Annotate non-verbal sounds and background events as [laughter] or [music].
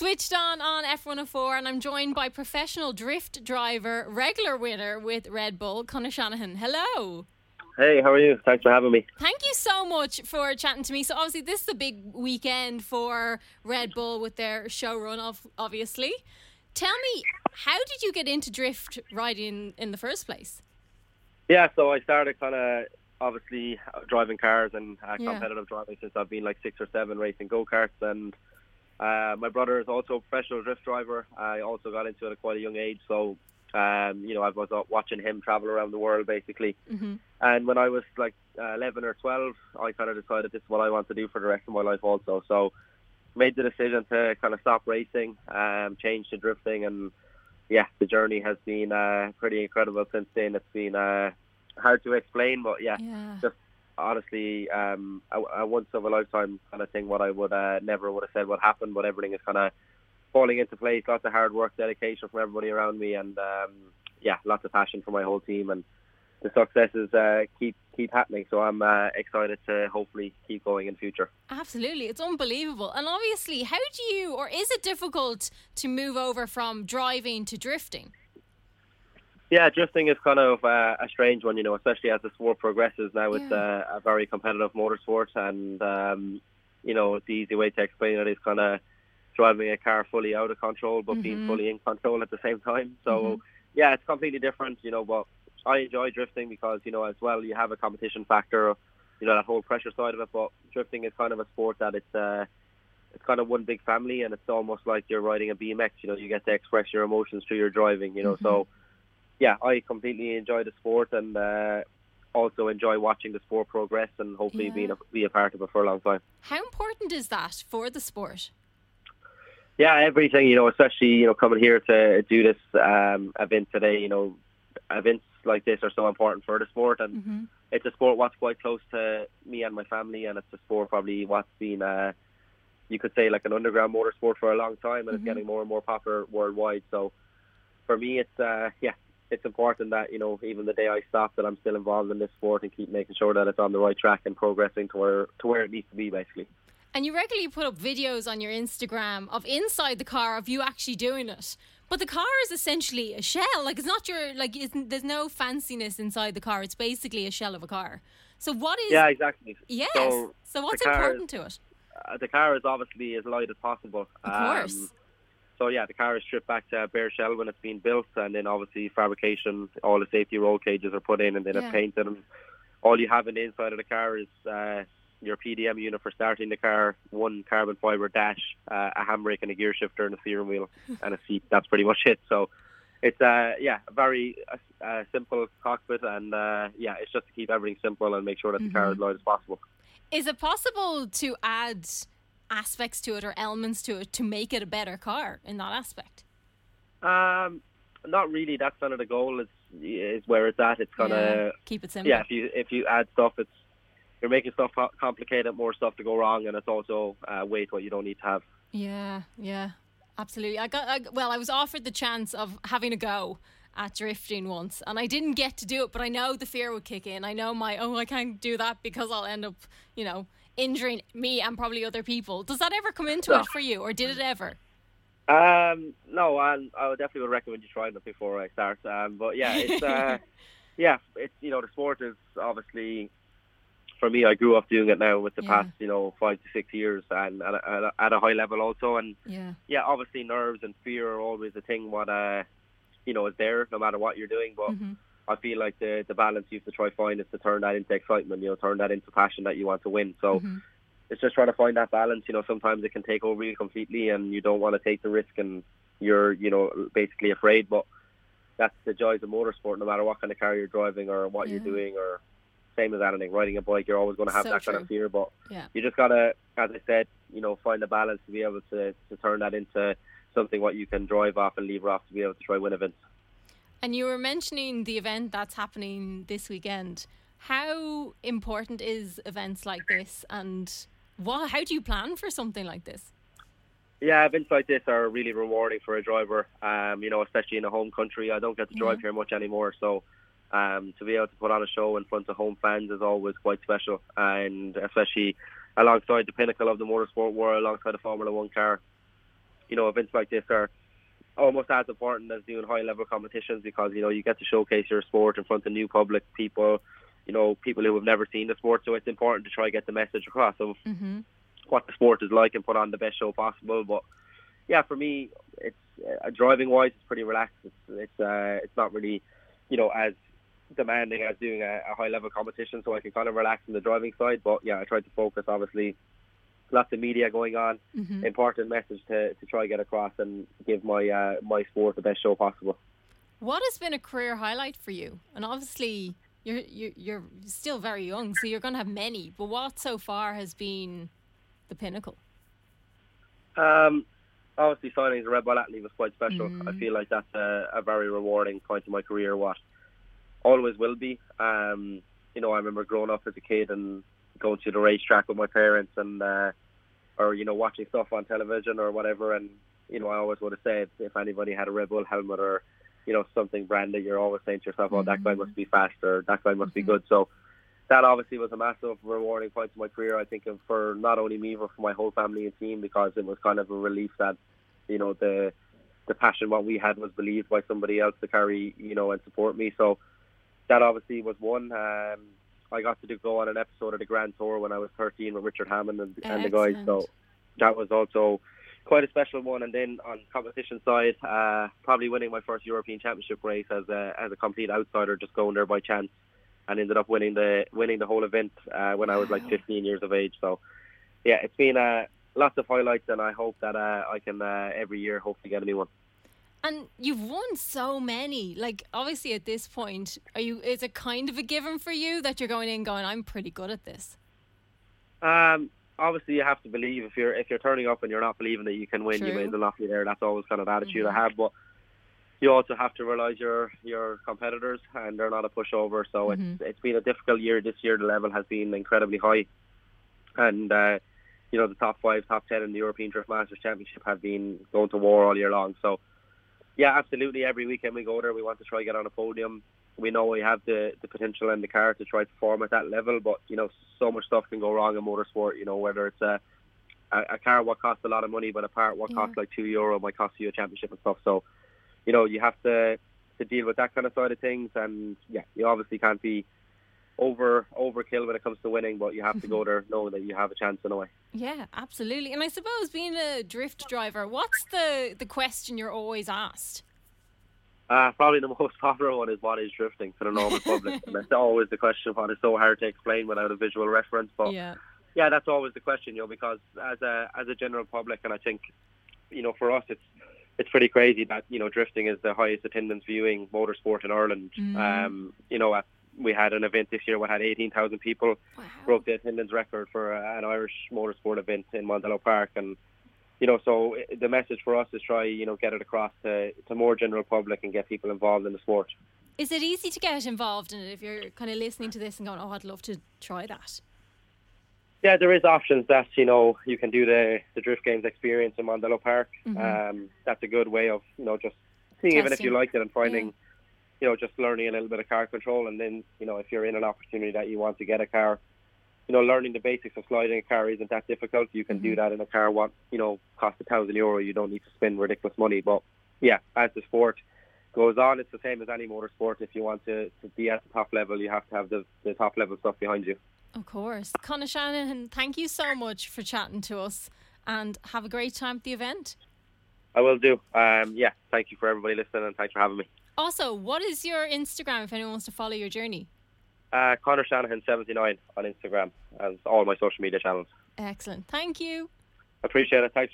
Switched on on F104, and I'm joined by professional drift driver, regular winner with Red Bull, Conor Shanahan. Hello. Hey, how are you? Thanks for having me. Thank you so much for chatting to me. So, obviously, this is a big weekend for Red Bull with their show run, of obviously. Tell me, how did you get into drift riding in the first place? Yeah, so I started kind of obviously driving cars and uh, Yeah. competitive driving since I've been like six or seven racing go karts, and uh, my brother is also a professional drift driver. I also got into it at quite a young age, so um, you know I was watching him travel around the world basically. Mm-hmm. And when I was like uh, 11 or 12, I kind of decided this is what I want to do for the rest of my life also. So made the decision to kind of stop racing, um, change to drifting, and yeah, the journey has been uh, pretty incredible since then. It's been uh, hard to explain, but yeah, Yeah. Honestly, um, a, a once of a lifetime kind of thing. What I would uh, never would have said would happen, but everything is kind of falling into place. Lots of hard work, dedication from everybody around me, and um, yeah, lots of passion for my whole team, and the successes uh, keep keep happening. So I'm uh, excited to hopefully keep going in future. Absolutely. It's unbelievable. And obviously, how do you, or is it difficult to move over from driving to drifting? Yeah, drifting is kind of uh, a strange one, you know, especially as the sport progresses. Now it's Yeah. uh, a very competitive motorsport, and um, you know, the easy way to explain it is kind of driving a car fully out of control, but being Mhm. fully in control at the same time. So yeah, it's completely different, you know. But I enjoy drifting because you know, as well, you have a competition factor, you know, that whole pressure side of it. But drifting is kind of a sport that it's. Uh, it's kind of one big family, and it's almost like you're riding a BMX. You know, you get to express your emotions through your driving. You know, so yeah, I completely enjoy the sport and uh, also enjoy watching the sport progress and hopefully Yeah. being a, be a part of it for a long time. How important is that for the sport? Yeah, everything you know, especially you know coming here to do this um, event today. You know, events like this are so important for the sport, and Mm-hmm. it's a sport what's quite close to me and my family, and it's a sport probably what's been. Uh, you could say like an underground motorsport for a long time, and Mhm. it's getting more and more popular worldwide. So, for me, it's uh, yeah, it's important that you know even the day I stop, that I'm still involved in this sport and keep making sure that it's on the right track and progressing to where to where it needs to be, basically. And you regularly put up videos on your Instagram of inside the car of you actually doing it. But the car is essentially a shell. Like it's not your like. Isn't, there's no fanciness inside the car. It's basically a shell of a car. So what is? Yeah, exactly. Yes. So, So, what's important to it? uh, the car is obviously as light as possible. Of Um, course. So yeah, the car is stripped back to bare shell when it's being built, and then obviously fabrication, all the safety roll cages are put in, and then Yeah. it's painted. And all you have in the inside of the car is uh, your PDM unit for starting the car, one carbon fiber dash, uh, a handbrake and a gear shifter, and a steering wheel [laughs] and a seat. That's pretty much it. So. It's uh yeah a very uh, uh, simple cockpit and uh, yeah it's just to keep everything simple and make sure that the car is Mm-hmm. light as possible. Is it possible to add aspects to it or elements to it to make it a better car in that aspect? Um, not really. That's kind of the goal. Is is where it's at. It's kind Yeah, keep it simple. yeah. If you if you add stuff, it's you're making stuff complicated, more stuff to go wrong, and it's also uh, weight what you don't need to have. Yeah, yeah, absolutely. I got I, well. I was offered the chance of having a go at drifting once, and I didn't get to do it. But I know the fear would kick in. I know my oh, I can't do that because I'll end up, you know, injuring me and probably other people. Does that ever come into No. it for you, or did it ever? Um, no, I, I would definitely would recommend you trying it before I start. Um, but yeah, it's uh, [laughs] yeah, it's you know the sport is obviously for me. I grew up doing it now with the Yeah. past you know five to six years, and at a, at a, high level also, and Yeah, yeah, obviously nerves and fear are always a thing. What uh, you know, is there no matter what you're doing. But Mhm. I feel like the the balance you have to try find is to turn that into excitement. You know, turn that into passion that you want to win. So Mhm. it's just trying to find that balance. You know, sometimes it can take over you completely, and you don't want to take the risk, and you're you know basically afraid. But that's the joys of motorsport. No matter what kind of car you're driving or what you're doing, or same as anything, riding a bike, you're always going to have So that kind of fear. But Yeah. you just gotta, as I said, you know, find a balance to be able to to turn that into something what you can drive off and lever off to be able to try win events. And you were mentioning the event that's happening this weekend. How important is events like this, and what? How do you plan for something like this? Yeah, events like this are really rewarding for a driver. Um, you know, especially in a home country. I don't get to drive Yeah. here much anymore, so um, to be able to put on a show in front of home fans is always quite special, and especially alongside the pinnacle of the motorsport world, alongside a Formula One car. you know, events like this are almost as important as doing high level competitions because you know you get to showcase your sport in front of new public people, you know, people who have never seen the sport. So it's important to try to get the message across of Mm-hmm. what the sport is like and put on the best show possible. But yeah, for me, it's uh, driving wise, it's pretty relaxed. It's it's uh, it's not really, you know, as demanding as doing a, a high level competition. So I can kind of relax in the driving side. But yeah, I try to focus. Obviously, lots of media going on. Mm-hmm. Important message to, to try get across and give my uh, my sport the best show possible. What has been a career highlight for you? And obviously, you're you're, you're still very young, so you're going to have many. But what so far has been the pinnacle? Um, obviously, signing as a Red Bull athlete was quite special. I feel like that's a, a very rewarding point in my career. What always will be. Um, you know, I remember growing up as a kid and going to the racetrack with my parents, and uh, or you know, watching stuff on television or whatever. And you know, I always would have said if anybody had a Red Bull helmet or you know something branded, you're always saying to yourself, "Oh, that guy must be faster. That guy must be good." So that obviously was a massive rewarding point in my career. I think for not only me but for my whole family and team because it was kind of a relief that you know the the passion what we had was believed by somebody else to carry you know and support me. So that obviously was one. Um, I got to do, go on an episode of the Grand Tour when I was 13 with Richard Hammond and, and the guys. So that was also quite a special one. And then on competition side, uh, probably winning my first European Championship race as a as a complete outsider, just going there by chance, and ended up winning the winning the whole event uh, when I was like 15 years of age. So yeah, it's been uh, lots of highlights, and I hope that uh, I can uh, every year hope to get a new one. And you've won so many. Like obviously at this point, are you is it kind of a given for you that you're going in going, I'm pretty good at this? Um, obviously, you have to believe if you're if you're turning up and you're not believing that you can win, you True. may as well not be there. That's always kind of attitude Mhm. I have, but you also have to realize your your competitors and they're not a pushover. So Mhm. it's it's been a difficult year this year. The level has been incredibly high, and uh, you know the top five, top ten in the European Drift Masters Championship have been going to war all year long. So yeah, absolutely. Every weekend we go there, we want to try get on a podium. We know we have the, the potential and the car to try to perform at that level, but you know, so much stuff can go wrong in motorsport. You know, whether it's a a, a car what costs a lot of money, but a part what Yeah. costs like two euro might cost you a championship and stuff. So, you know, you have to to deal with that kind of side of things, and yeah, you obviously can't be over overkill when it comes to winning, but you have to go there knowing that you have a chance in a way. Yeah, absolutely. And I suppose being a drift driver, what's the the question you're always asked? Uh, probably the most [laughs] popular one is what is drifting for the normal public, [laughs] and that's always the question. What is so hard to explain without a visual reference, but yeah. yeah, that's always the question, you know, because as a as a general public, and I think, you know, for us, it's it's pretty crazy that you know drifting is the highest attendance viewing motorsport in Ireland. Mm. Um, you know, at, we had an event this year. We had eighteen thousand people, Wow. broke the attendance record for uh, an Irish motorsport event in Mondello Park, and you know, so the message for us is try you know get it across to to more general public and get people involved in the sport. Is it easy to get involved in it if you're kind of listening to this and going, "Oh, I'd love to try that"? Yeah, there is options that you know you can do the the drift games experience in Mondello Park. Um, that's a good way of you know just seeing even if you like it and finding you know just learning a little bit of car control, and then you know if you're in an opportunity that you want to get a car, you know learning the basics of sliding a car isn't that difficult. You can do that in a car what you know cost a thousand euro. You don't need to spend ridiculous money, but yeah, as the sport goes on, it's the same as any motorsport. If you want to, to be at the top level, you have to have the, the top level stuff behind you. Of course. Conor Shanahan, thank you so much for chatting to us and have a great time at the event. I will do. Um, yeah, thank you for everybody listening and thanks for having me. Also, what is your Instagram if anyone wants to follow your journey? Uh, Conor Shanahan seventy nine on Instagram and all my social media channels. Excellent. Thank you. Appreciate it. Thanks.